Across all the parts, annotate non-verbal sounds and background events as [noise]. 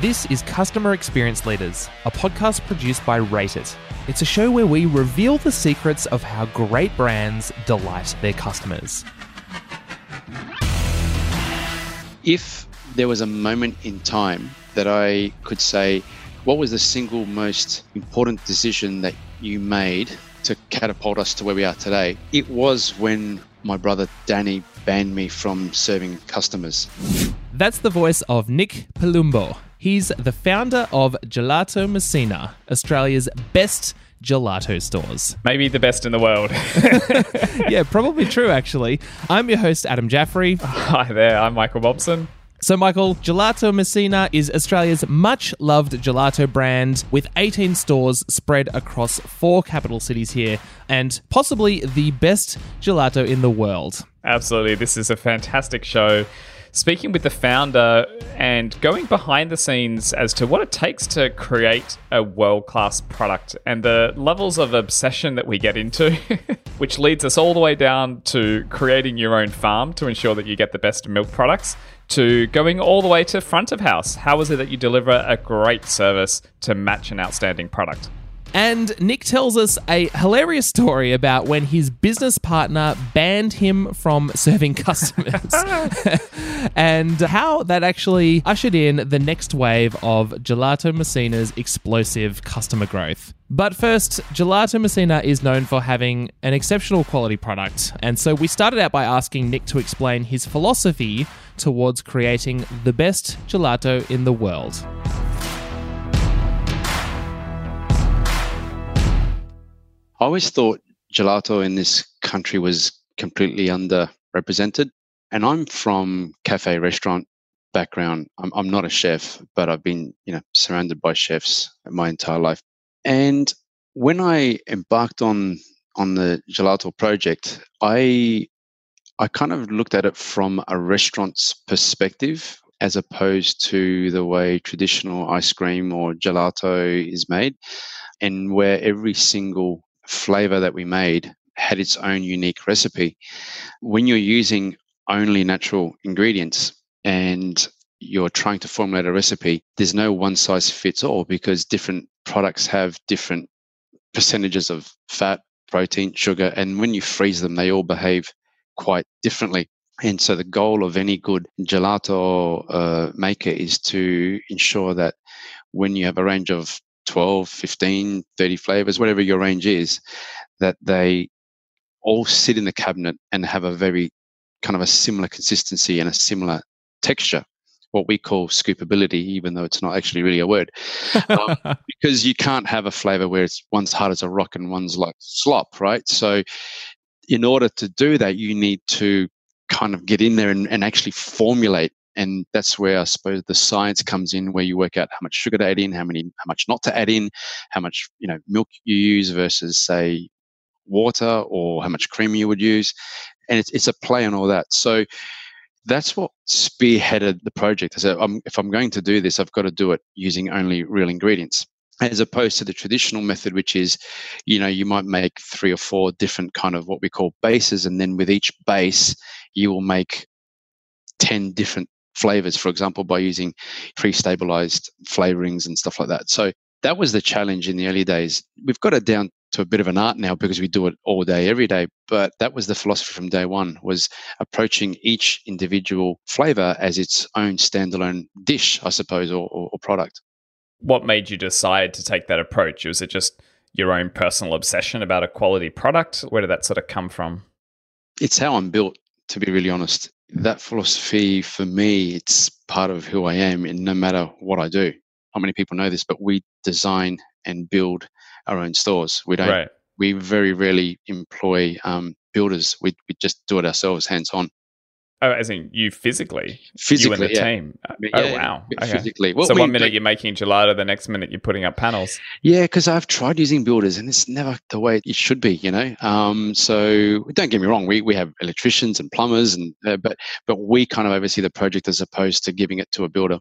This is Customer Experience Leaders, a podcast produced by Rate It. It's a show where we reveal the secrets of how great brands delight their customers. If there was a moment in time that I could say, what was the single most important decision that you made to catapult us to where we are today? It was when my brother Danny banned me from serving customers. That's the voice of Nick Palumbo. He's the founder of Gelato Messina, Australia's best gelato stores. Maybe the best in the world. [laughs] yeah, probably true, actually. I'm your host, Adam Jaffrey. [laughs] Hi there, I'm Michael Bobson. So, Michael, Gelato Messina is Australia's much loved gelato brand with 18 stores spread across four capital cities here and possibly the best gelato in the world. Absolutely. This is a fantastic show speaking with the founder and going behind the scenes as to what it takes to create a world class product and the levels of obsession that we get into, [laughs] which leads us all the way down to creating your own farm to ensure that you get the best milk products. To going all the way to front of house. How is it that you deliver a great service to match an outstanding product? And Nick tells us a hilarious story about when his business partner banned him from [laughs] serving customers [laughs] and how that actually ushered in the next wave of Gelato Messina's explosive customer growth. But first, Gelato Messina is known for having an exceptional quality product. And so we started out by asking Nick to explain his philosophy towards creating the best gelato in the world. I always thought gelato in this country was completely underrepresented. And I'm from cafe restaurant background. I'm, I'm not a chef, but I've been, you know, surrounded by chefs my entire life. And when I embarked on on the gelato project, I I kind of looked at it from a restaurant's perspective as opposed to the way traditional ice cream or gelato is made, and where every single flavor that we made had its own unique recipe. When you're using only natural ingredients and you're trying to formulate a recipe, there's no one size fits all because different products have different percentages of fat, protein, sugar, and when you freeze them, they all behave quite differently. And so the goal of any good gelato uh, maker is to ensure that when you have a range of 12, 15, 30 flavors, whatever your range is, that they all sit in the cabinet and have a very kind of a similar consistency and a similar texture, what we call scoopability, even though it's not actually really a word. Um, [laughs] because you can't have a flavor where it's one's hard as a rock and one's like slop, right? So, in order to do that, you need to kind of get in there and, and actually formulate and that's where I suppose the science comes in, where you work out how much sugar to add in, how many, how much not to add in, how much you know milk you use versus say water, or how much cream you would use, and it's it's a play on all that. So that's what spearheaded the project. I said, I'm, if I'm going to do this, I've got to do it using only real ingredients as opposed to the traditional method which is you know you might make three or four different kind of what we call bases and then with each base you will make 10 different flavors, for example, by using pre-stabilized flavorings and stuff like that. So that was the challenge in the early days. We've got it down to a bit of an art now because we do it all day, every day. But that was the philosophy from day one: was approaching each individual flavor as its own standalone dish, I suppose, or, or, or product. What made you decide to take that approach? Was it just your own personal obsession about a quality product? Where did that sort of come from? It's how I'm built, to be really honest that philosophy for me, it's part of who I am, and no matter what I do. Not many people know this, but we design and build our own stores. We don't. Right. We very rarely employ um, builders. We we just do it ourselves, hands on. Oh, as in you physically, physically, you and the yeah. team. Yeah, oh wow, okay. physically. Well, so we, one minute you're making gelato, the next minute you're putting up panels. Yeah, because I've tried using builders, and it's never the way it should be. You know, um, so don't get me wrong. We we have electricians and plumbers, and uh, but but we kind of oversee the project as opposed to giving it to a builder.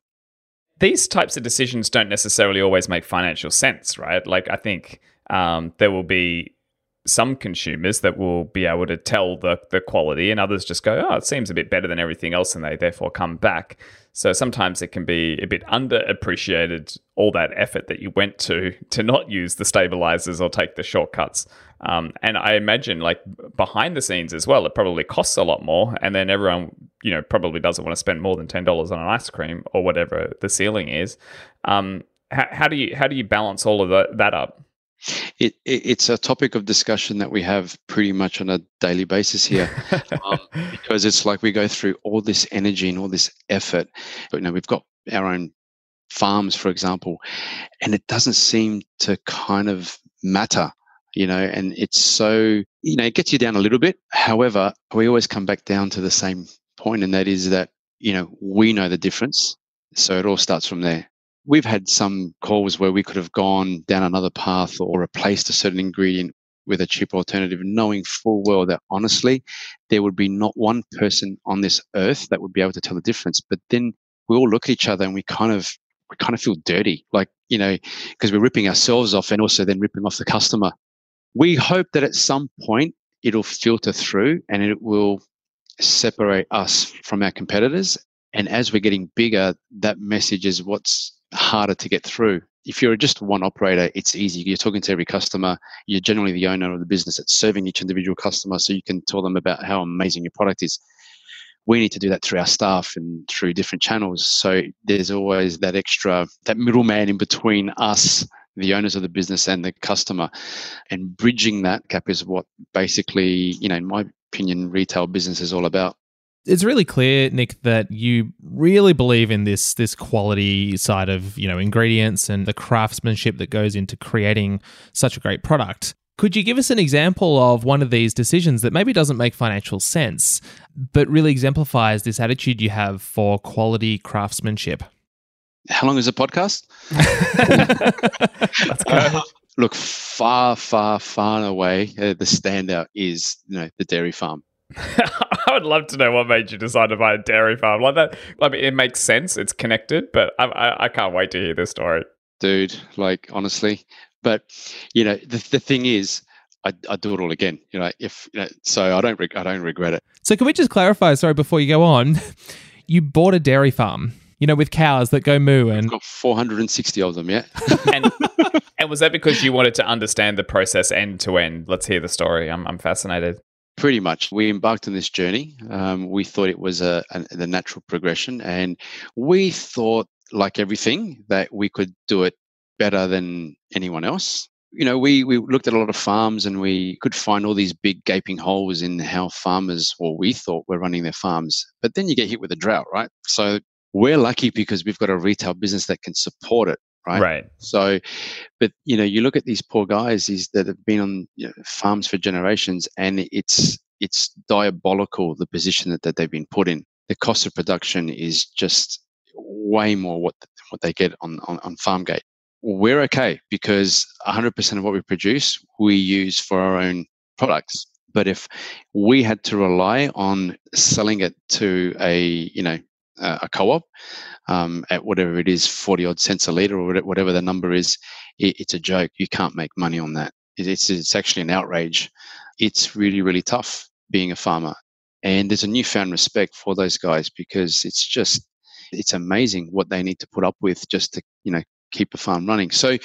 These types of decisions don't necessarily always make financial sense, right? Like I think um, there will be some consumers that will be able to tell the, the quality, and others just go, oh, it seems a bit better than everything else, and they therefore come back. So sometimes it can be a bit underappreciated all that effort that you went to [laughs] to not use the stabilizers or take the shortcuts. Um, and I imagine, like behind the scenes as well, it probably costs a lot more. And then everyone, you know, probably doesn't want to spend more than ten dollars on an ice cream or whatever the ceiling is. Um, how, how, do you how do you balance all of the, that up? It, it, it's a topic of discussion that we have pretty much on a daily basis here, um, [laughs] because it's like we go through all this energy and all this effort, but you know we've got our own farms, for example, and it doesn't seem to kind of matter you know, and it's so, you know, it gets you down a little bit. However, we always come back down to the same point, and that is that, you know, we know the difference. So it all starts from there. We've had some calls where we could have gone down another path or replaced a certain ingredient with a cheaper alternative, knowing full well that honestly, there would be not one person on this earth that would be able to tell the difference. But then we all look at each other and we kind of we kind of feel dirty, like you know, because we're ripping ourselves off and also then ripping off the customer we hope that at some point it'll filter through and it will separate us from our competitors. And as we're getting bigger, that message is what's harder to get through. If you're just one operator, it's easy. You're talking to every customer. You're generally the owner of the business that's serving each individual customer, so you can tell them about how amazing your product is. We need to do that through our staff and through different channels. So there's always that extra, that middleman in between us the owners of the business and the customer. And bridging that gap is what basically, you know, in my opinion, retail business is all about. It's really clear, Nick, that you really believe in this this quality side of you know ingredients and the craftsmanship that goes into creating such a great product. Could you give us an example of one of these decisions that maybe doesn't make financial sense, but really exemplifies this attitude you have for quality craftsmanship? How long is the podcast? [laughs] uh, look, far, far, far away, uh, the standout is you know the dairy farm. [laughs] I would love to know what made you decide to buy a dairy farm like that. I mean, it makes sense; it's connected, but I, I, I can't wait to hear this story, dude. Like honestly, but you know, the the thing is, I I do it all again. You know, if you know, so, I don't I don't regret it. So, can we just clarify? Sorry, before you go on, [laughs] you bought a dairy farm you know, with cows that go moo and I've got 460 of them, yeah. [laughs] and, and was that because you wanted to understand the process end to end? Let's hear the story. I'm, I'm fascinated. Pretty much. We embarked on this journey. Um, we thought it was a, a, the natural progression, and we thought, like everything, that we could do it better than anyone else. You know, we, we looked at a lot of farms and we could find all these big gaping holes in how farmers, or we thought, were running their farms. But then you get hit with a drought, right? So we're lucky because we've got a retail business that can support it right? Right. So but you know you look at these poor guys these that have been on you know, farms for generations and it's it's diabolical the position that, that they've been put in. The cost of production is just way more what what they get on on, on farmgate. We're okay because 100% of what we produce we use for our own products. But if we had to rely on selling it to a you know a co-op um, at whatever it is, 40 odd cents a litre or whatever the number is, it, it's a joke. You can't make money on that. It's, it's actually an outrage. It's really, really tough being a farmer. And there's a newfound respect for those guys because it's just, it's amazing what they need to put up with just to, you know, keep a farm running. So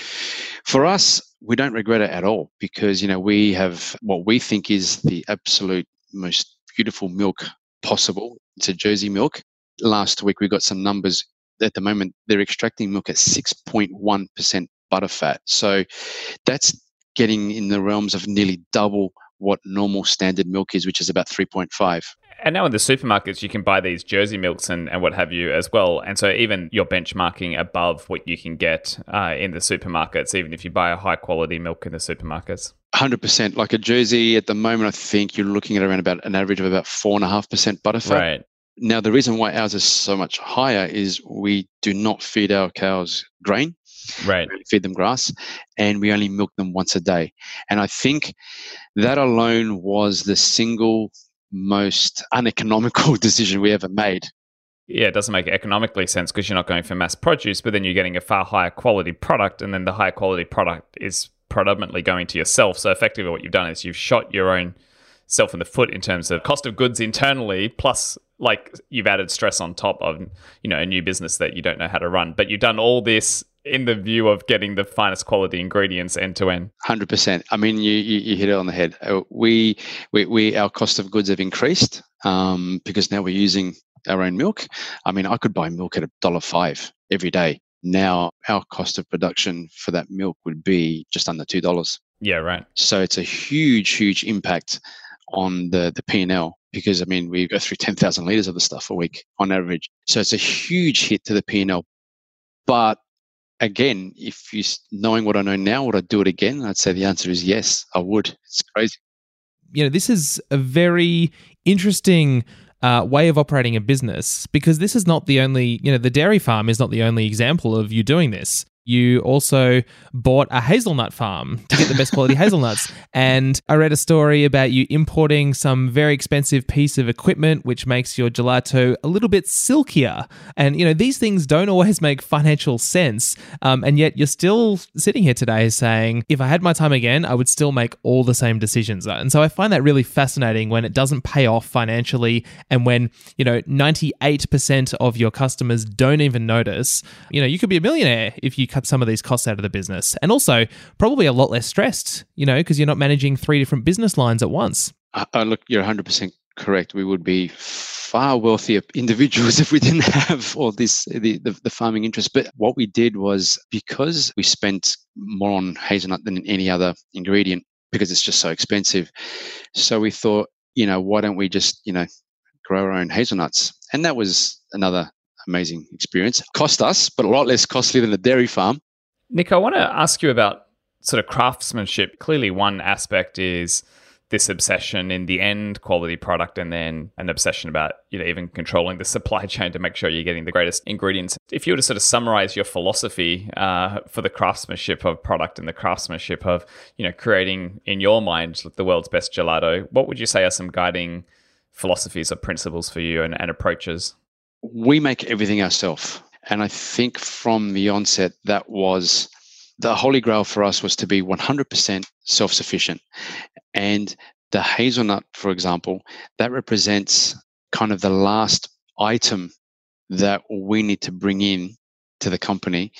for us, we don't regret it at all because, you know, we have what we think is the absolute most beautiful milk possible. It's a Jersey milk last week we got some numbers. At the moment, they're extracting milk at 6.1% butterfat. So that's getting in the realms of nearly double what normal standard milk is, which is about 3.5. And now in the supermarkets, you can buy these Jersey milks and, and what have you as well. And so even you're benchmarking above what you can get uh, in the supermarkets, even if you buy a high quality milk in the supermarkets. 100%. Like a Jersey at the moment, I think you're looking at around about an average of about 4.5% butterfat. Right. Now, the reason why ours is so much higher is we do not feed our cows grain. Right. We feed them grass and we only milk them once a day. And I think that alone was the single most uneconomical [laughs] decision we ever made. Yeah, it doesn't make economically sense because you're not going for mass produce, but then you're getting a far higher quality product, and then the higher quality product is predominantly going to yourself. So effectively, what you've done is you've shot your own self in the foot in terms of cost of goods internally, plus like you've added stress on top of you know a new business that you don't know how to run. But you've done all this in the view of getting the finest quality ingredients end to end. Hundred percent. I mean, you, you, you hit it on the head. Uh, we we, we our cost of goods have increased um, because now we're using our own milk. I mean, I could buy milk at a dollar five every day. Now our cost of production for that milk would be just under two dollars. Yeah, right. So it's a huge, huge impact on the the P and L because I mean we go through ten thousand liters of the stuff a week on average. So it's a huge hit to the P and L. But again, if you knowing what I know now, would I do it again? I'd say the answer is yes, I would. It's crazy. You know, this is a very interesting uh, way of operating a business because this is not the only, you know, the dairy farm is not the only example of you doing this you also bought a hazelnut farm to get the best quality [laughs] hazelnuts. And I read a story about you importing some very expensive piece of equipment, which makes your gelato a little bit silkier. And, you know, these things don't always make financial sense. Um, and yet you're still sitting here today saying, if I had my time again, I would still make all the same decisions. And so I find that really fascinating when it doesn't pay off financially and when, you know, 98% of your customers don't even notice. You know, you could be a millionaire if you cut some of these costs out of the business. And also, probably a lot less stressed, you know, because you're not managing three different business lines at once. Uh, look, you're 100% correct. We would be far wealthier [laughs] individuals if we didn't [laughs] have all this the, the, the, farming interest. But what we did was because we spent more on hazelnut than any other ingredient because it's just so expensive. So we thought, you know, why don't we just, you know, grow our own hazelnuts? And that was another amazing experience. Cost us, but a lot less costly than a dairy farm. Nick, I want to ask you about sort of craftsmanship. Clearly, one aspect is this obsession in the end quality product and then an obsession about you know even controlling the supply [laughs] chain to make sure you're getting the greatest ingredients if you were to sort of summarize your philosophy uh, for the craftsmanship of product and the craftsmanship of you know creating in your mind the world's best gelato what would you say are some guiding philosophies or principles for you and, and approaches we make everything ourselves. And I think from the onset, that was the holy grail for us was to be 100% self sufficient. And the hazelnut, for example, that represents kind of the last item that we need to bring in to the company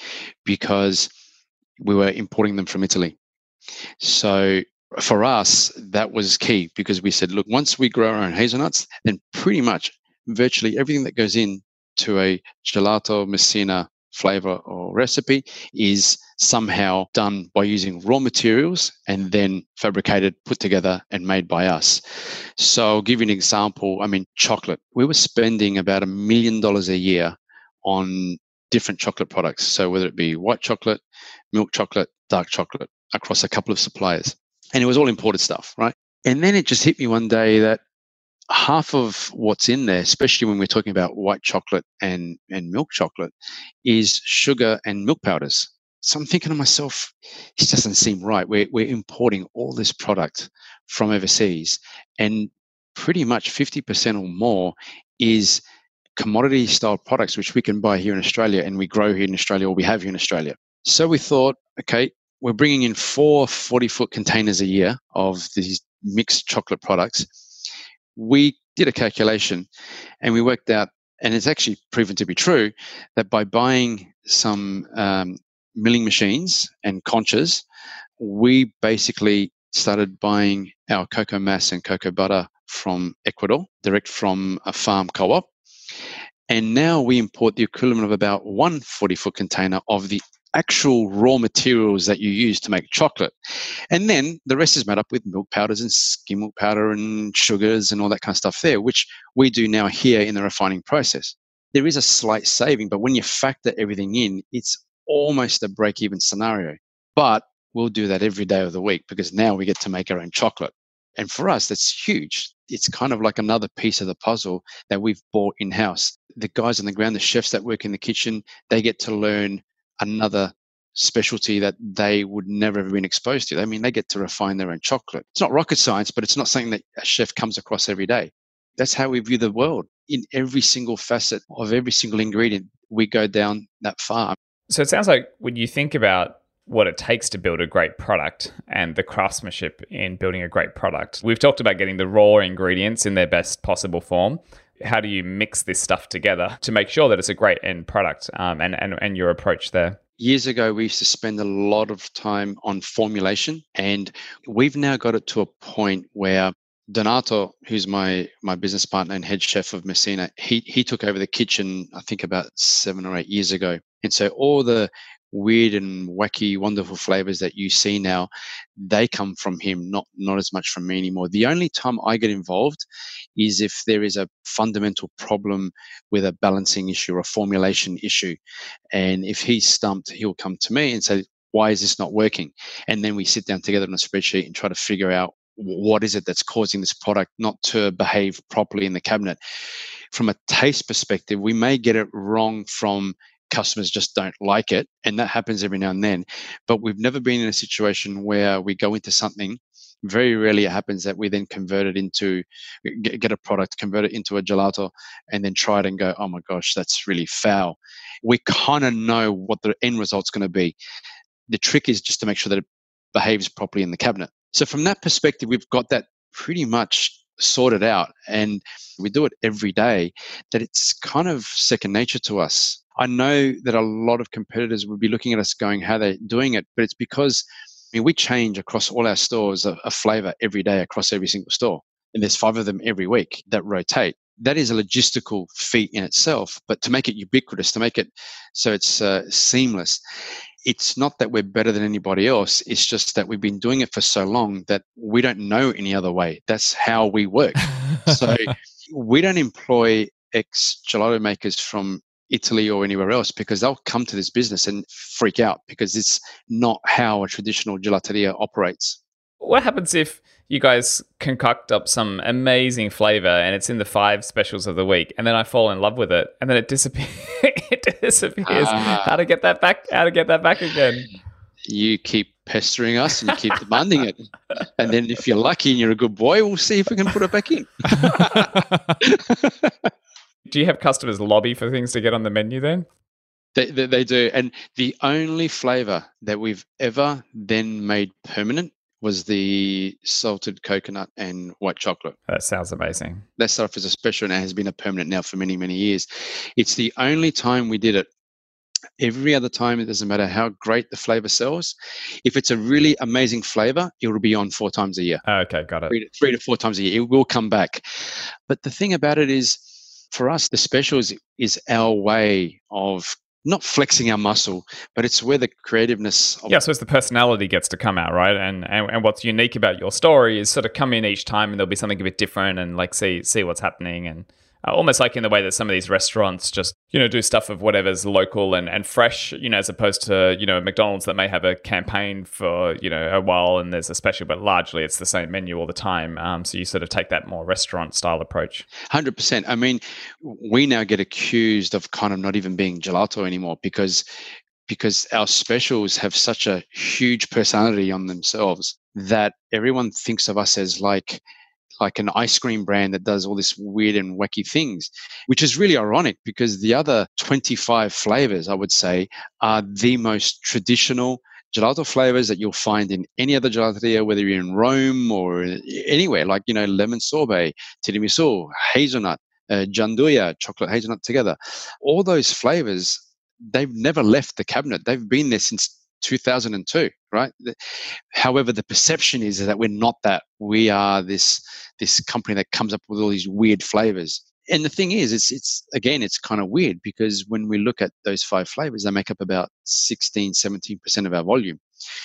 because we were importing them from Italy. So for us, that was key because we said, look, once we grow our own hazelnuts, then pretty much virtually everything that goes in to a gelato messina flavor or recipe is somehow done by using raw materials and then fabricated, put together, and made by us. So, I'll give you an example. I mean, chocolate. We were spending about a million dollars a year on different chocolate products. So, whether it be white chocolate, milk chocolate, dark chocolate, across a couple of suppliers. And it was all imported stuff, right? And then it just hit me one day that half of what's in there, especially when we're talking about white chocolate and, and milk chocolate, is sugar and milk powders. So I'm thinking to myself, this doesn't seem right. We're, we're importing all this product from overseas, and pretty much 50% or more is commodity style products, which we can buy here in Australia and we grow here in Australia or we have here in Australia. So we thought, okay, we're bringing in four 40 foot containers a year of these mixed chocolate products we did a calculation and we worked out, and it's actually proven to be true, that by buying some um, milling machines and conches, we basically started buying our cocoa mass and cocoa butter from Ecuador, direct from a farm co op. And now we import the equivalent of about one 40 foot container of the actual raw materials that you use to make chocolate. And then the rest is made up with milk powders and skim milk powder and sugars and all that kind of stuff there, which we do now here in the refining process. There is a slight saving, but when you factor everything in, it's almost a break even scenario. But we'll do that every day of the week because now we get to make our own chocolate. And for us, that's huge. It's kind of like another piece of the puzzle that we've bought in house. The guys on the ground, the chefs that work in the kitchen, they get to learn another specialty that they would never have been exposed to. I mean, they get to refine their own chocolate. It's not rocket science, but it's not something that a chef comes across every day. That's how we view the world. In every single facet of every single ingredient, we go down that far. So it sounds like when you think about what it takes to build a great product and the craftsmanship in building a great product. We've talked about getting the raw ingredients in their best possible form. How do you mix this stuff together to make sure that it's a great end product um, and, and, and your approach there? Years ago, we used to spend a lot of time on formulation, and we've now got it to a point where Donato, who's my my business partner and head chef of Messina, he he took over the kitchen I think about seven or eight years ago, and so all the weird and wacky, wonderful flavors that you see now, they come from him, not not as much from me anymore. The only time I get involved is if there is a fundamental problem with a balancing issue or a formulation issue, and if he's stumped, he'll come to me and say, "Why is this not working?" And then we sit down together on a spreadsheet and try to figure out what is it that's causing this product not to behave properly in the cabinet. From a taste perspective, we may get it wrong from customers just don't like it, and that happens every now and then. But we've never been in a situation where we go into something. Very rarely it happens that we then convert it into get a product, convert it into a gelato, and then try it and go, oh my gosh, that's really foul. We kind of know what the end result's going to be. The trick is just to make sure that it behaves properly in the cabinet. So from that perspective, we've got that pretty much sorted out and we do it every day that it's kind of second nature to us. I know that a lot of competitors would be looking at us going, how they're doing it, but it's because I mean, we change across all our stores a, a flavor every day across every single store. And there's five of them every week that rotate. That is a logistical feat in itself, but to make it ubiquitous, to make it so it's uh, seamless, it's not that we're better than anybody else. It's just that we've been doing it for so long that we don't know any other way. That's how we work. so [laughs] we don't employ ex gelato makers from Italy or anywhere else because they'll come to this business and freak out because it's not how a traditional gelateria operates. What happens if you guys concoct up some amazing flavor and it's in the five specials of the week and then I fall in love with it and then it disappears [laughs] it disappears. Uh, how to get that back how to get that back again? You keep pestering us and you keep demanding it. And then if you're lucky and you're a good boy, we'll see if we can put it back in. [laughs] do you have customers lobby for things to get on the menu then? They, they, they, do. And the only flavor that we've ever then made permanent was the salted coconut and white chocolate. That sounds amazing. That stuff is a special and it has been a permanent now for many, many years. It's the only time we did it. Every other time, it doesn't matter how great the flavor sells. If it's a really amazing flavor, it will be on four times a year. Okay, got it. Three to, three to four times a year. It will come back. But the thing about it is, for us, the specials is our way of not flexing our muscle, but it's where the creativeness. yeah, so it's the personality gets to come out, right? And, and and what's unique about your story is sort of come in each time, and there'll be something a bit different, and like see see what's happening, and uh, almost like in the way that some of these restaurants just you know do stuff of whatever's local and, and fresh you know as opposed to you know mcdonald's that may have a campaign for you know a while and there's a special but largely it's the same menu all the time. Um, so you sort of take that more restaurant style approach. 100% i mean we now get accused of kind of not even being gelato anymore because because our specials have such a huge personality on themselves that everyone thinks of us as like like an ice cream brand that does all this weird and wacky things, which is really ironic because the other 25 flavors, I would say, are the most traditional gelato flavors that you'll find in any other gelateria, whether you're in Rome or anywhere, like, you know, lemon sorbet, tiramisu, hazelnut, uh, gianduja, chocolate hazelnut together. All those flavors, they've never left the cabinet. They've been there since 2002 right? However the perception is that we're not that. We are this this company that comes up with all these weird flavors. And the thing is it's it's again it's kind of weird because when we look at those five flavors they make up about 16 17% of our volume.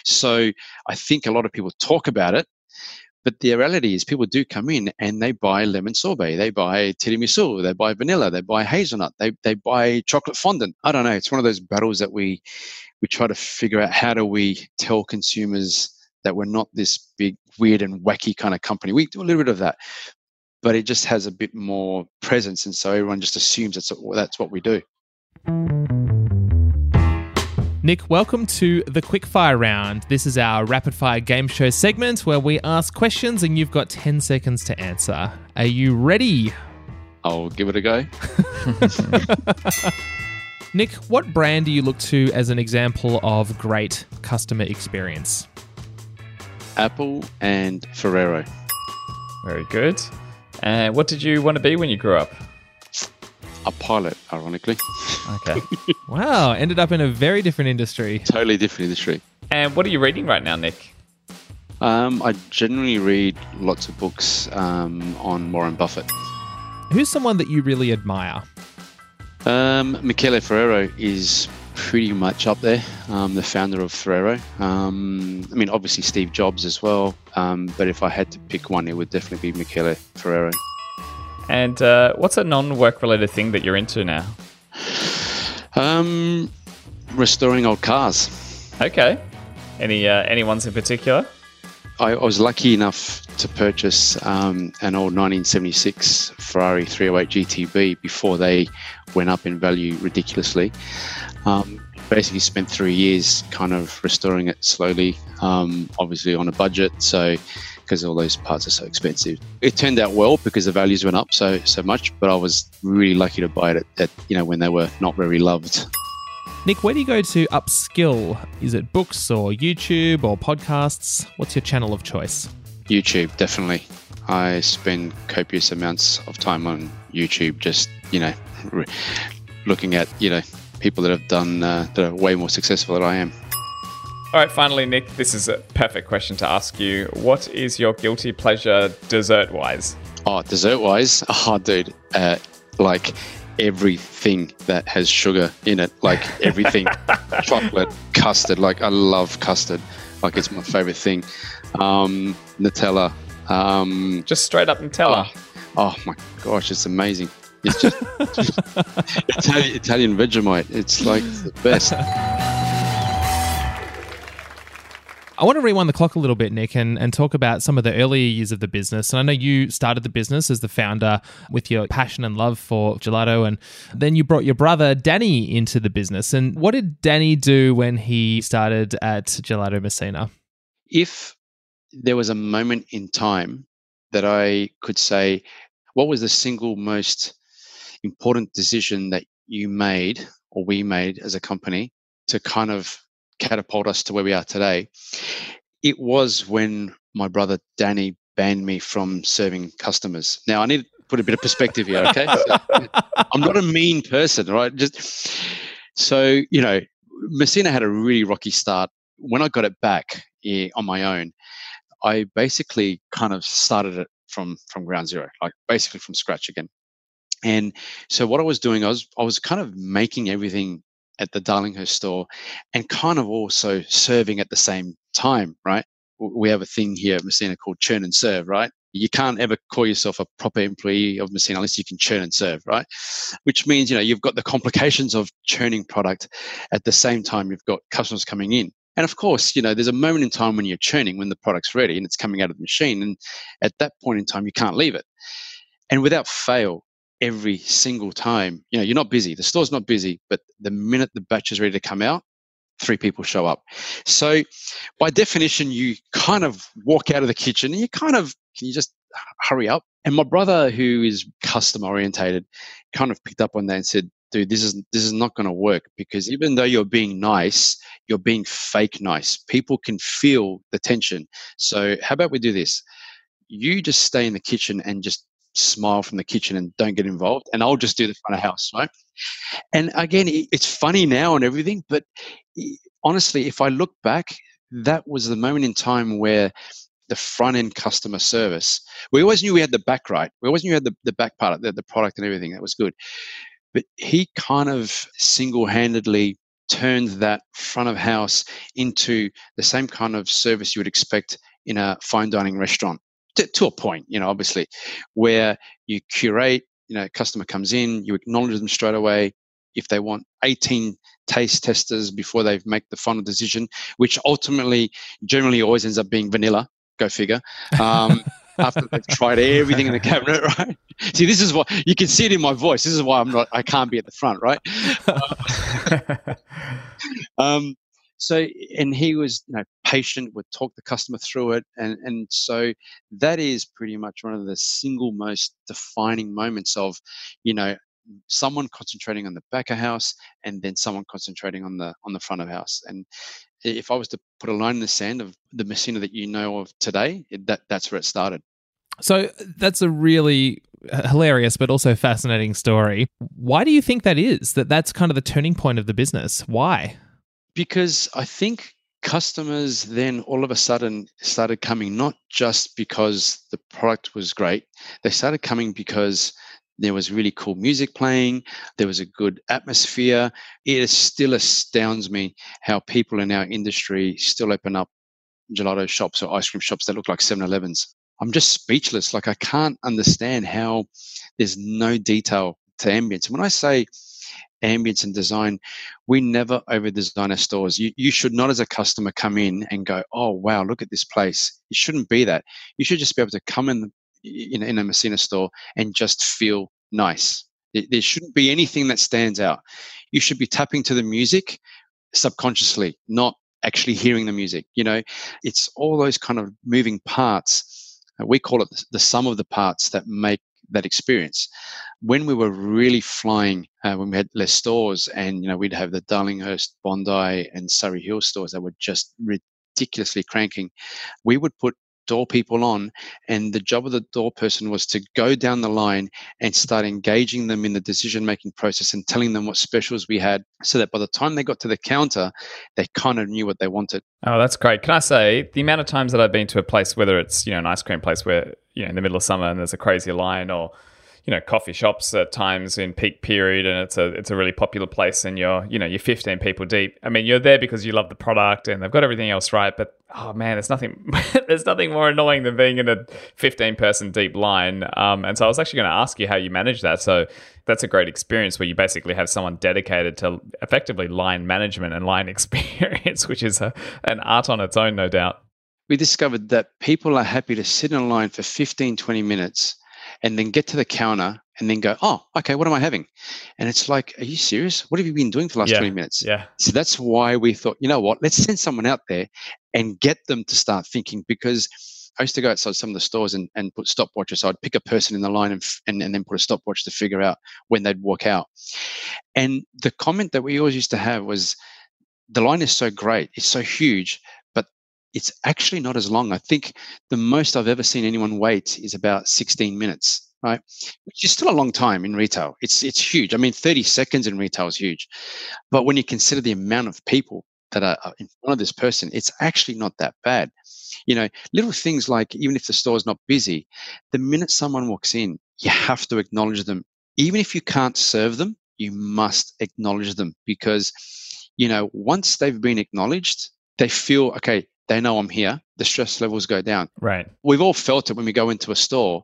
So i think a lot of people talk about it but the reality is, people do come in and they buy lemon sorbet, they buy tiramisu, they buy vanilla, they buy hazelnut, they they buy chocolate fondant. I don't know. It's one of those battles that we we try to figure out how do we tell consumers that we're not this big, weird, and wacky kind of company. We do a little bit of that, but it just has a bit more presence, and so everyone just assumes that's that's what we do. Nick, welcome to the Quickfire Round. This is our rapid fire game show segment where we ask questions and you've got 10 seconds to answer. Are you ready? I'll give it a go. [laughs] Nick, what brand do you look to as an example of great customer experience? Apple and Ferrero. Very good. And what did you want to be when you grew up? A pilot, ironically. Okay. [laughs] Wow, ended up in a very different industry. totally different industry. and what are you reading right now, Nick? Um, I generally read lots of books um, on Warren Buffett. Who's someone that you really admire? Um, Michele Ferrero is pretty much up there, um, the founder of Ferrero. Um, I mean, obviously Steve Jobs as well, um, but if I had to pick one, it would definitely be Michele Ferrero. And uh, what's a non-work related thing that you're into now? Um, restoring old cars. Okay. Any uh, any ones in particular? I, I was lucky enough to purchase um, an old 1976 Ferrari 308 GTB before they went up in value ridiculously. Um, basically, spent three years kind of restoring it slowly, um, obviously on a budget. So, because all those parts are so expensive, it turned out well because the values went up so so much. But I was really lucky to buy it at, at you know when they were not very loved. Nick, where do you go to upskill? Is it books or YouTube or podcasts? What's your channel of choice? YouTube, definitely. I spend copious amounts of time on YouTube, just you know, re- looking at you know people that have done uh, that are way more successful than I am. All right, finally, Nick, this is a perfect question to ask you. What is your guilty pleasure dessert wise? Oh, dessert wise, [laughs] oh, dude, uh, like everything that has sugar in it, like everything, [laughs] chocolate, custard. Like I love custard. Like it's my favorite thing. Um, Nutella. Um, Just straight up Nutella. oh my gosh, it's amazing. It's just, [laughs] just Italian, Italian Vegemite. It's like the best. I want to rewind the clock a little bit, Nick, and, and talk about some of the earlier years of the business. And I know you started the business as the founder with your passion and love for gelato, and then you brought your brother Danny into the business. And what did Danny do when he started at Gelato Messina? if there was a moment in time that I could say, what was the single most important decision that you made or we made as a company to kind of catapult us to where we are today? It was when my brother Danny banned me from serving customers. Now, I need to put a bit of perspective here, okay? So, I'm not a mean person, right? Just so you know, Messina had a really rocky start. When I got it back eh, on my own, I basically kind of started it from from ground zero, like basically from scratch again. And so what I was doing, I was I was kind of making everything at the Darlinghurst store, and kind of also serving at the same time, right? We have a thing here at Messina called churn and serve, right? You can't ever call yourself a proper employee of Messina unless you can churn and serve, right? Which means you know you've got the complications of churning product at the same time you've got customers coming in. And of course, you know, there's a moment in time when you're churning, when the product's ready and it's coming out of the machine. And at that point in time, you can't leave it. And without fail, every single time, you know, you're not busy. The store's not busy, but the minute the batch is ready to come out, three people show up. So by definition, you kind of walk out of the kitchen and you kind of, can you just hurry up? And my brother, who is customer orientated, kind of picked up on that and said, dude, this is this is not going to work because even though you're being nice, you're being fake nice. People can feel the tension. So how about we do this? You just stay in the kitchen and just smile from the kitchen and don't get involved, and I'll just do the front of house, right? And again, it's funny now and everything, but honestly, if I look back, that was the moment in time where the front end customer service. We always knew we had the back right. We always knew we had the, the back part, the, the product and everything. That was good but he kind of single-handedly turned that front of house into the same kind of service you would expect in a fine dining restaurant to, to a point you know obviously where you curate you know customer comes in you acknowledge them straight away if they want 18 taste testers before they make the final decision which ultimately generally always ends up being vanilla go figure um, [laughs] after they've tried everything in the cabinet, [laughs] right? See, this is what you can see it in my voice. This is why I'm not, I can't be at the front, right? [laughs] Um, so, and he was, you know, patient, would talk the customer through it, and and so that is pretty much one of the single most defining moments of, you know, someone concentrating on the back of house and then someone concentrating on the on the front of house. And if I was to put a line in the sand of the Messina that you know of today, that that's where it started. So uh, that's a really uh, hilarious but also fascinating story. Why do you think that is? That that's kind of the turning point of the business. Why? Because I think customers then all of a sudden started coming not just because the product was great, they started coming because there was really cool music playing. There was a good atmosphere. It still astounds me how people in our industry still open up gelato shops or ice cream shops that look like 7 Elevens. I'm just speechless. Like, I can't understand how there's no detail to ambience. When I say ambience and design, we never over design our stores. You, you should not, as a customer, come in and go, oh, wow, look at this place. It shouldn't be that. You should just be able to come in, in, in a Messina store and just feel nice. There shouldn't be anything that stands out. You should be tapping to the music subconsciously, not actually hearing the music. You know, it's all those kind of moving parts. We call it the sum of the parts that make that experience. When we were really flying, uh, when we had less stores, and you know we'd have the Darlinghurst, Bondi, and Surry Hill stores that were just ridiculously cranking, we would put door people on and the job of the door person was to go down the line and start engaging them in the decision making process and telling them what specials we had so that by the time they got to the counter they kind of knew what they wanted. Oh that's great. Can i say the amount of times that i've been to a place whether it's you know an ice cream place where you know in the middle of summer and there's a crazy line or you know coffee shops at times in peak period and it's a it's a really popular place and you're you know you're 15 people deep. I mean you're there because you love the product and they've got everything else right but oh man there's nothing [laughs] there's nothing more annoying than being in a 15 person deep line. Um, and so i was actually going to ask you how you manage that. So that's a great experience where you basically have someone dedicated to effectively line management and line [laughs] experience which is a, an art on its own no doubt. We discovered that people are happy to sit in a line for 15 20 minutes and then get to the counter and then go, oh, okay, what am I having? And it's like, are you serious? What have you been doing for the last yeah, 20 minutes? Yeah. So that's why we thought, you know what, let's send someone out there and get them to start thinking because I used to go outside some of the stores and, and put stopwatches. So I'd pick a person in the line and, and, and then put a stopwatch to figure out when they'd walk out. And the comment that we always used to have was, the line is so great, it's so huge, it's actually not as long. I think the most I've ever seen anyone wait is about 16 minutes, right? Which is still a long time in retail. It's it's huge. I mean, 30 seconds in retail is huge. But when you consider the amount of people that are in front of this person, it's actually not that bad. You know, little things like even if the store is not busy, the minute someone walks in, you have to acknowledge them. Even if you can't serve them, you must acknowledge them because, you know, once they've been acknowledged, they feel, okay, they know I'm here, the stress levels go down. Right. We've all felt it when we go into a store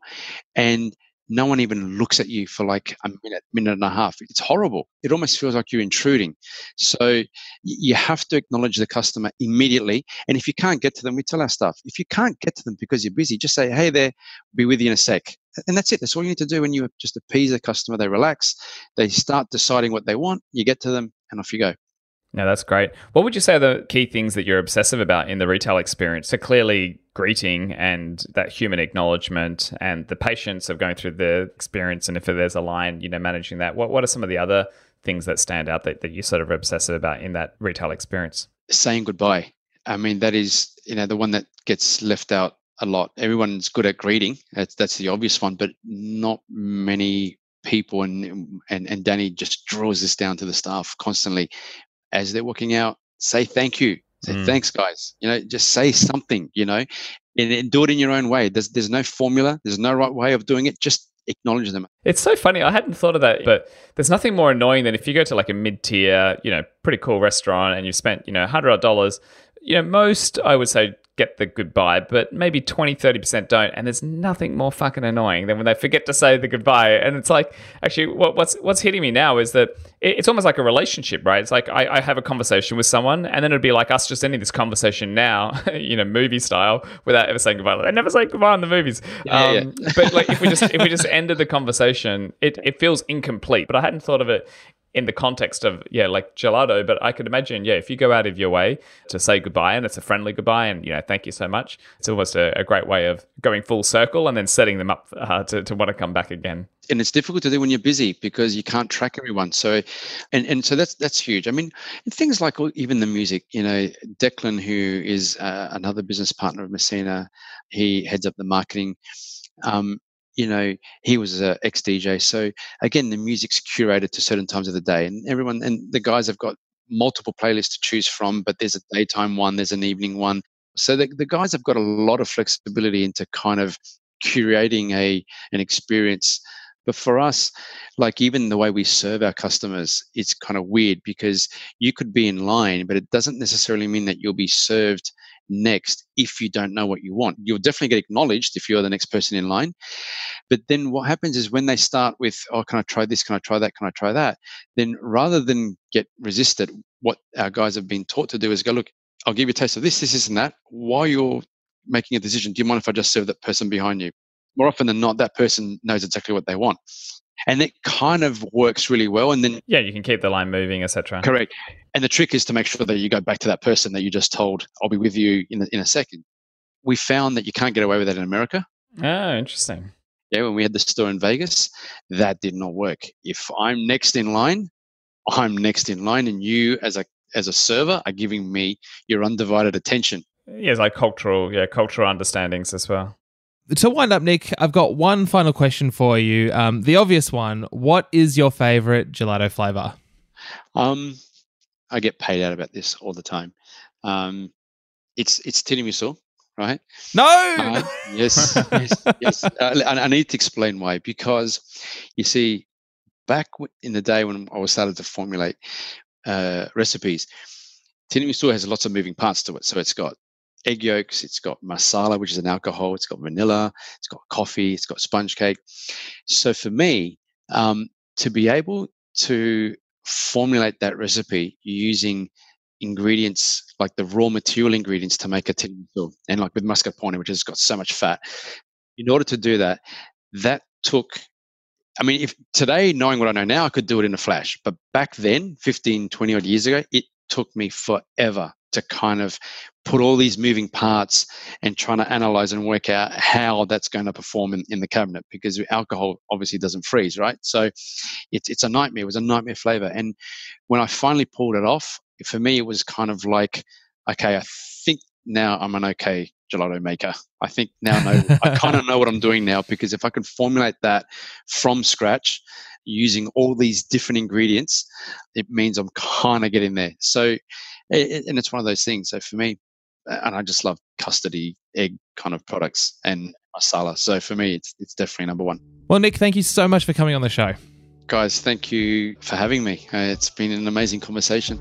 and no one even looks at you for like a minute, minute and a half. It's horrible. It almost feels like you're intruding. So you have to acknowledge the customer immediately. And if you can't get to them, we tell our staff. If you can't get to them because you're busy, just say, hey there, be with you in a sec. And that's it. That's all you need to do when you just appease the customer. They relax, they start deciding what they want, you get to them, and off you go. No, that's great. What would you say are the key things that you're obsessive about in the retail experience? So clearly greeting and that human acknowledgement and the patience of going through the experience and if there's a line, you know, managing that. What what are some of the other things that stand out that, that you sort of obsessive about in that retail experience? Saying goodbye. I mean, that is, you know, the one that gets left out a lot. Everyone's good at greeting. That's that's the obvious one, but not many people and and and Danny just draws this down to the staff constantly as they're walking out, say thank you. Say mm. thanks, guys. You know, just say something. You know, and, and do it in your own way. There's there's no formula. There's no right way of doing it. Just acknowledge them. It's so funny. I hadn't thought of that, but there's nothing more annoying than if you go to like a mid-tier, you know, pretty cool restaurant and you've spent, you know, hundred dollars. You know, most I would say get the goodbye, but maybe 20, 30% don't. And there's nothing more fucking annoying than when they forget to say the goodbye. And it's like, actually, what, what's what's hitting me now is that it, it's almost like a relationship, right? It's like I, I, have a conversation with someone, and then it'd be like us just ending this conversation now, [laughs] you know, movie style, without ever saying goodbye. Like, I never say goodbye in the movies. Yeah, um, yeah. but like if we just if we just [laughs] ended the conversation, it, it feels incomplete. But I hadn't thought of it in the context of yeah like gelato but i could imagine yeah if you go out of your way to say goodbye and it's a friendly goodbye and you know thank you so much it's almost a, a great way of going full circle and then setting them up uh, to, to want to come back again. And it's difficult to do when you're busy because you can't track everyone. So and and so that's that's huge. I mean things like even the music you know declan who is uh, another business partner of messina he heads up the marketing. Um, you know, he was an ex DJ. So again, the music's curated to certain times of the day, and everyone and the guys have got multiple playlists to choose from. But there's a daytime one, there's an evening one. So the, the guys have got a lot of flexibility into kind of curating a an experience. But for us, like even the way we serve our customers, it's kind of weird because you could be in line, but it doesn't necessarily mean that you'll be served next if you don't know what you want. You'll definitely get acknowledged if you're the next person in line. But then what happens is when they start with, oh, can I try this? Can I try that? Can I try that? Then rather than get resisted, what our guys have been taught to do is go, look, I'll give you a taste of this, this, this, and that. While you're making a decision, do you mind if I just serve that person behind you? More often than not, that person knows exactly what they want and it kind of works really well. And then yeah, you can keep the line moving, etc. Correct. And the trick is to make sure that you go back to that person that you just told, "I'll be with you in in a second. We found that you can't get away with that in America. Oh, interesting. Yeah, when we had the store in Vegas, that did not work. If I'm next in line, I'm next in line, and you as a as a server are giving me your undivided attention. Yeah, it's like cultural, yeah, cultural understandings as well to wind up, Nick, I've got one final question for you. Um, the obvious one: What is your favorite gelato flavor? Um, I get paid out about this all the time. Um, it's it's tiramisu, right? No. Uh, yes, [laughs] yes, yes. Uh, and I need to explain why. Because you see, back in the day when I was started to formulate uh, recipes, tiramisu has lots of moving parts to it. So it's got egg yolks, it's got marsala, which is an alcohol, it's got vanilla, it's got coffee, it's got sponge cake. So for me, um, to be able to formulate that recipe using ingredients like the raw material ingredients to make a tiramisu, and like with mascarpone, which has got so much fat, in order to do that, that took I mean, if today, knowing what I know now, I could do it in a flash. But back then, 15, 20 odd years ago, it took me forever to kind of put all these moving parts and trying to analyze and work out how that's going to perform in, in the cabinet because alcohol obviously doesn't freeze, right? So it's, it's a nightmare. It was a nightmare flavor. And when I finally pulled it off, for me, it was kind of like, okay, I think now I'm an okay gelato maker. I think now I, know, I kind of know what I'm doing now because if I can formulate that from scratch using all these different ingredients, it means I'm kind of getting there. So it, and it's one of those things. So for me, and I just love custody egg kind of products and marsala. So for me, it's it's definitely number one. Well, Nick, thank you so much for coming on the show. Guys, thank you for having me. Uh, it's been an amazing conversation.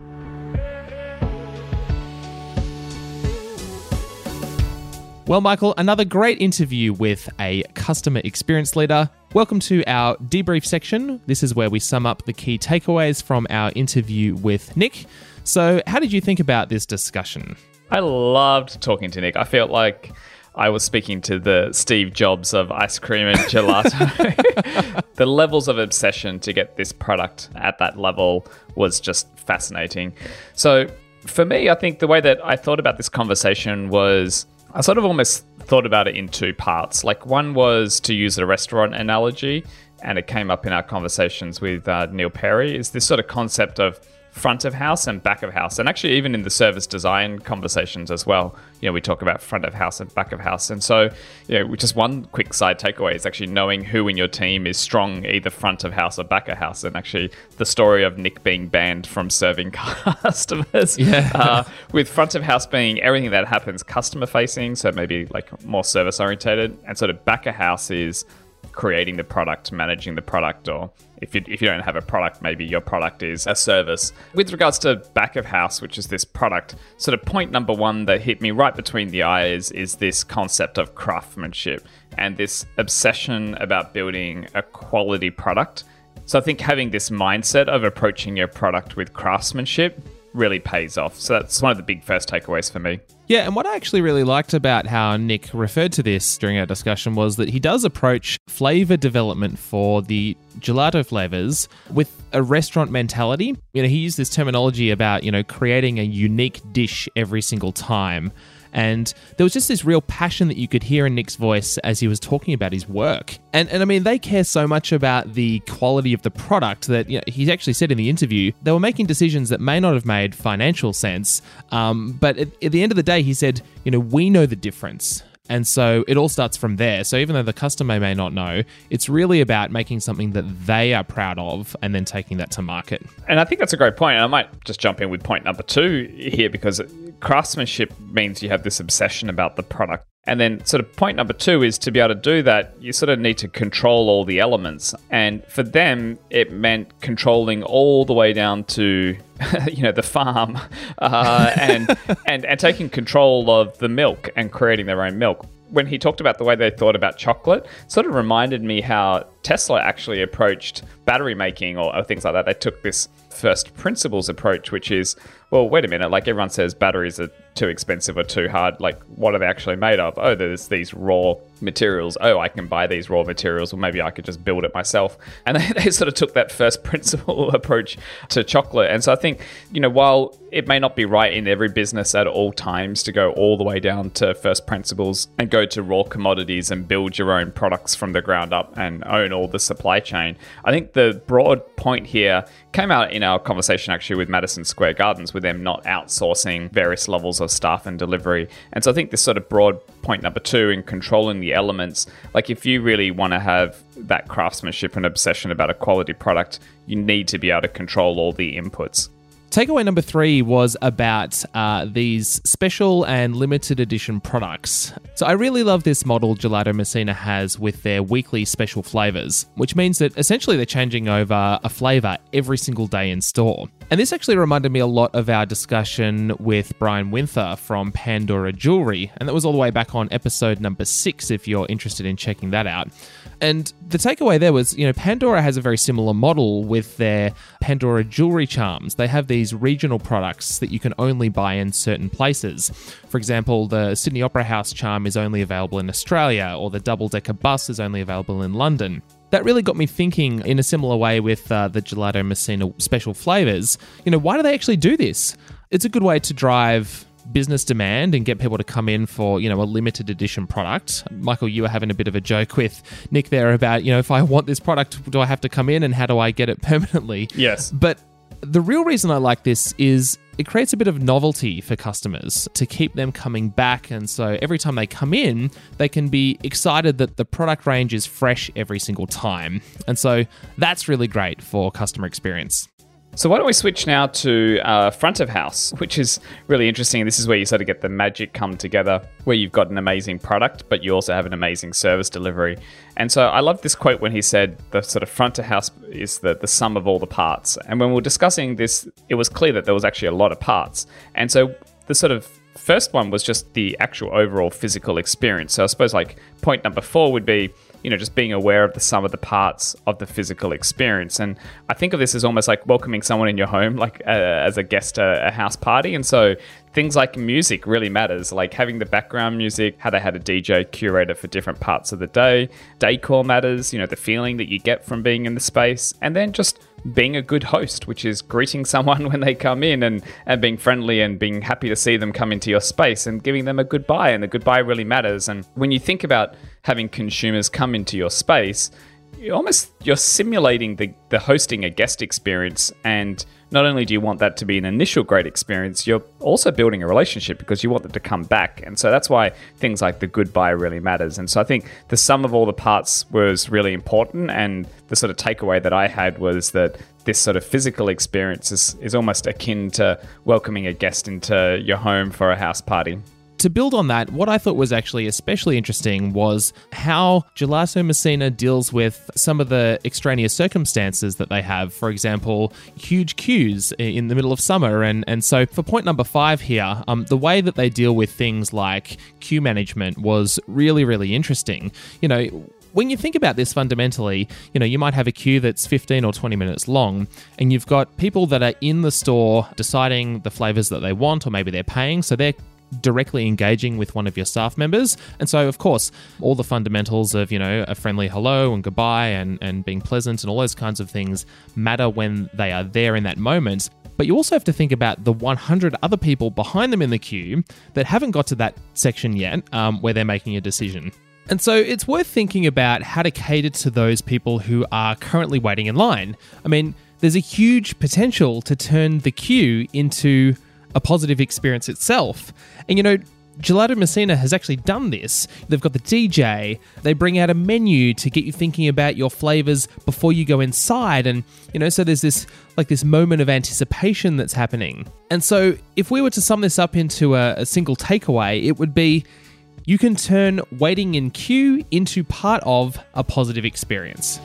Well, Michael, another great interview with a customer experience leader. Welcome to our debrief section. This is where we sum up the key takeaways from our interview with Nick. So, how did you think about this discussion? I loved talking to Nick. I felt like I was speaking to the Steve Jobs of ice cream and gelato. [laughs] the levels of obsession to get this product at that level was just fascinating. So, for me, I think the way that I thought about this conversation was I sort of almost thought about it in two parts. Like, one was to use a restaurant analogy, and it came up in our conversations with uh, Neil Perry, is this sort of concept of front of house and back of house. And actually, even in the service design conversations as well, you know, we talk about front of house and back of house. And so, you know, just one quick side takeaway is actually knowing who in your team is strong, either front of house or back of house. And actually, the story of Nick being banned from serving [laughs] customers, yeah. uh, with front of house being everything that happens customer facing, so maybe like more service orientated, and sort of back of house is creating the product, managing the product, or if you, if you don't have a product, maybe your product is a service. With regards to back of house, which is this product, sort of point number one that hit me right between the eyes is this concept of craftsmanship and this obsession about building a quality product. So I think having this mindset of approaching your product with craftsmanship really pays off. So that's one of the big first takeaways for me. Yeah, and what I actually really liked about how Nick referred to this during our discussion was that he does approach flavor development for the gelato flavors with a restaurant mentality. You know, he used this terminology about, you know, creating a unique dish every single time. And there was just this real passion that you could hear in Nick's voice as he was talking about his work. And, and I mean, they care so much about the quality of the product that you know, he actually said in the interview they were making decisions that may not have made financial sense. Um, but at, at the end of the day, he said, you know, we know the difference. And so it all starts from there. So even though the customer may not know, it's really about making something that they are proud of and then taking that to market. And I think that's a great point. And I might just jump in with point number two here because craftsmanship means you have this obsession about the product. And then, sort of, point number two is to be able to do that, you sort of need to control all the elements. And for them, it meant controlling all the way down to, [laughs] you know, the farm [laughs] uh, and, [laughs] and, and taking control of the milk and creating their own milk when he talked about the way they thought about chocolate, sort of reminded me how Tesla actually approached battery making or, or, things like that. They took this first principles approach, which is, well, wait a minute, like everyone says batteries are too expensive or too hard. Like, what are they actually made of? Oh, there's these raw materials. Oh, I can buy these raw materials, or maybe I could just build it myself. [laughs] And they, they sort of took that first [laughs] principle approach to chocolate. And so I think, you know, while it may not be right in every business at all times to go all the way down to first principles and go to raw commodities and build your own products from the ground up and own all the supply chain, I think the broad point here came out in our conversation actually with Madison Square Gardens with them not outsourcing various levels of staff and delivery. And so I think this sort of broad point number two in controlling the elements, like if you really want to have that craftsmanship and obsession about a quality product, you need to be able to control all the inputs. Takeaway number three was about uh, these special and limited edition products. So, I really love this model Gelato Messina has with their weekly special flavors, which means that essentially they're changing over a flavor every single day in store. And this actually reminded me a lot of our discussion with Brian Winther from Pandora Jewelry, and that was all the way back on episode number six if you're interested in checking that out. And the takeaway there was, you know, Pandora has a very similar model with their Pandora jewelry charms. They have these regional products that you can only buy in certain places. For example, the Sydney Opera House charm is only available in Australia, or the double decker bus is only available in London that really got me thinking in a similar way with uh, the Gelato Messina special flavors. You know, why do they actually do this? It's a good way to drive business demand and get people to come in for you know a limited edition product michael you were having a bit of a joke with nick there about you know if i want this product do i have to come in and how do i get it [laughs] permanently yes but the real reason I like this is it creates a bit of novelty for customers to keep them coming back. And so every time they come in, they can be excited that the product range is fresh every single time. And so that's really great for customer experience. So why don't we switch now to uh, front of house, which is really interesting. This is where you sort of get the magic come together, where you've got an amazing product, but you also have an amazing service delivery. And so I love this quote when he said the sort of front of house is the, the sum of all the parts. And when we were discussing this, it was clear that there was actually a lot of parts. And so the sort of first one was just the actual overall physical experience. So I suppose like point number four would be you know, just being aware of the sum of the parts of the physical experience. And I think of this as almost like welcoming someone in your home, like uh, as a guest at a house party. And so things like music really matters, like having the background music, how they had a DJ curator for different parts of the day. Decor matters, you know, the feeling that you get from being in the space. And then just being a good host, which is greeting someone [laughs] when they come in and, and being friendly and being happy to see them come into your space and giving them a goodbye. And the goodbye really matters. And when you think about having consumers come into your space, you almost you're simulating the, the hosting a guest experience and not only do you want that to be an initial great experience you're also building a relationship because you want them to come back. And so that's why things like the goodbye really matters. And so i think the sum of all the parts was really important. And the sort of takeaway that i had was that this sort of physical experience is, is almost akin to welcoming a guest into your home for a house party to build on that, what I thought was actually especially interesting was how Gelato Messina deals with some of the extraneous circumstances that they have. For example, huge queues in the middle of summer. And, and so, for point number five here, um, the way that they deal with things like queue management was really, really interesting. You know, when you think about this fundamentally, you know, you might have a queue that's 15 or 20 minutes long, and you've got people that are in the store deciding the flavors that they want, or maybe they're paying. So they're directly engaging with one of your staff members. And so, of course, all the fundamentals of, you know, a friendly hello and goodbye and, and being pleasant and all those kinds of things matter when they are there in that moment. But you also have to think about the 100 other people behind them in the queue that haven't got to that section yet um, where they're making a decision. And so it's worth thinking about how to cater to those people who are currently waiting in line. I mean, there's a huge potential to turn the queue into a positive experience itself. And you know, Gelato Messina has actually done this. They've got the DJ, they bring out a menu to get you thinking about your flavors before you go inside and you know, so there's this like this moment of anticipation that's happening. And so if we were to sum this up into a, a single takeaway, it would be you can turn waiting in queue into part of a positive experience.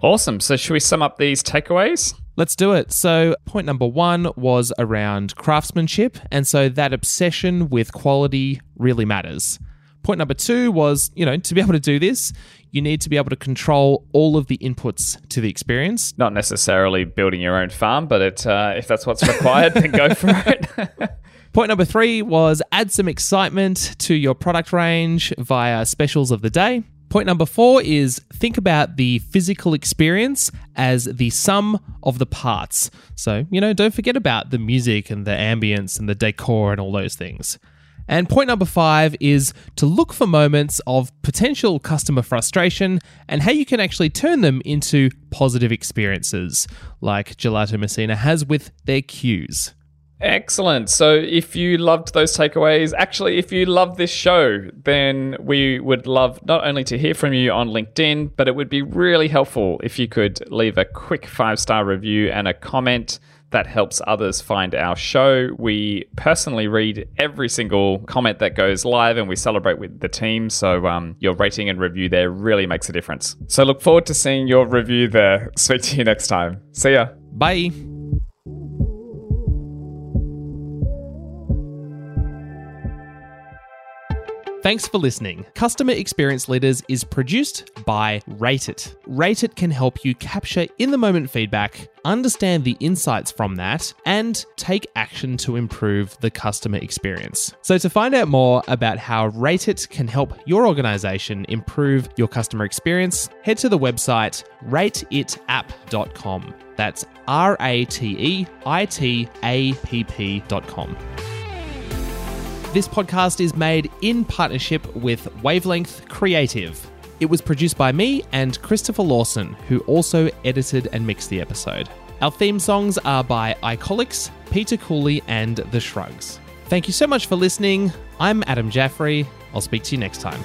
Awesome. So, should we sum up these takeaways? Let's do it. So, point number one was around craftsmanship. And so, that obsession with quality really matters. Point number two was, you know, to be able to do this, you need to be able to control all of the inputs to the experience. Not necessarily building your own farm, but it, uh, if that's what's required, then go for it. [laughs] Point number three was add some excitement to your product range via specials of the day. Point number four is think about the physical experience as the sum of the parts. So, you know, don't forget about the music and the ambience and the decor and all those things. And point number five is to look for moments of potential customer frustration and how you can actually turn them into positive experiences, like Gelato Messina has with their queues. Excellent. So, if you loved those takeaways, actually, if you love this show, then we would love not only to hear from you on LinkedIn, but it would be really helpful if you could leave a quick five star review and a comment that helps others find our show. We personally read every single comment that goes live and we celebrate with the team. So, um, your rating and review there really makes a difference. So, look forward to seeing your review there. [laughs] Speak to you next time. See ya. Bye. Thanks for listening. Customer Experience Leaders is produced by Rate It. Rate It can help you capture in the moment feedback, understand the insights from that, and take action to improve the customer experience. So, to find out more about how Rate It can help your organization improve your customer experience, head to the website rateitapp.com. That's R A T E I T A P P.com. This podcast is made in partnership with Wavelength Creative. It was produced by me and Christopher Lawson, who also edited and mixed the episode. Our theme songs are by Icolics, Peter Cooley, and The Shrugs. Thank you so much for listening. I'm Adam Jaffrey. I'll speak to you next time.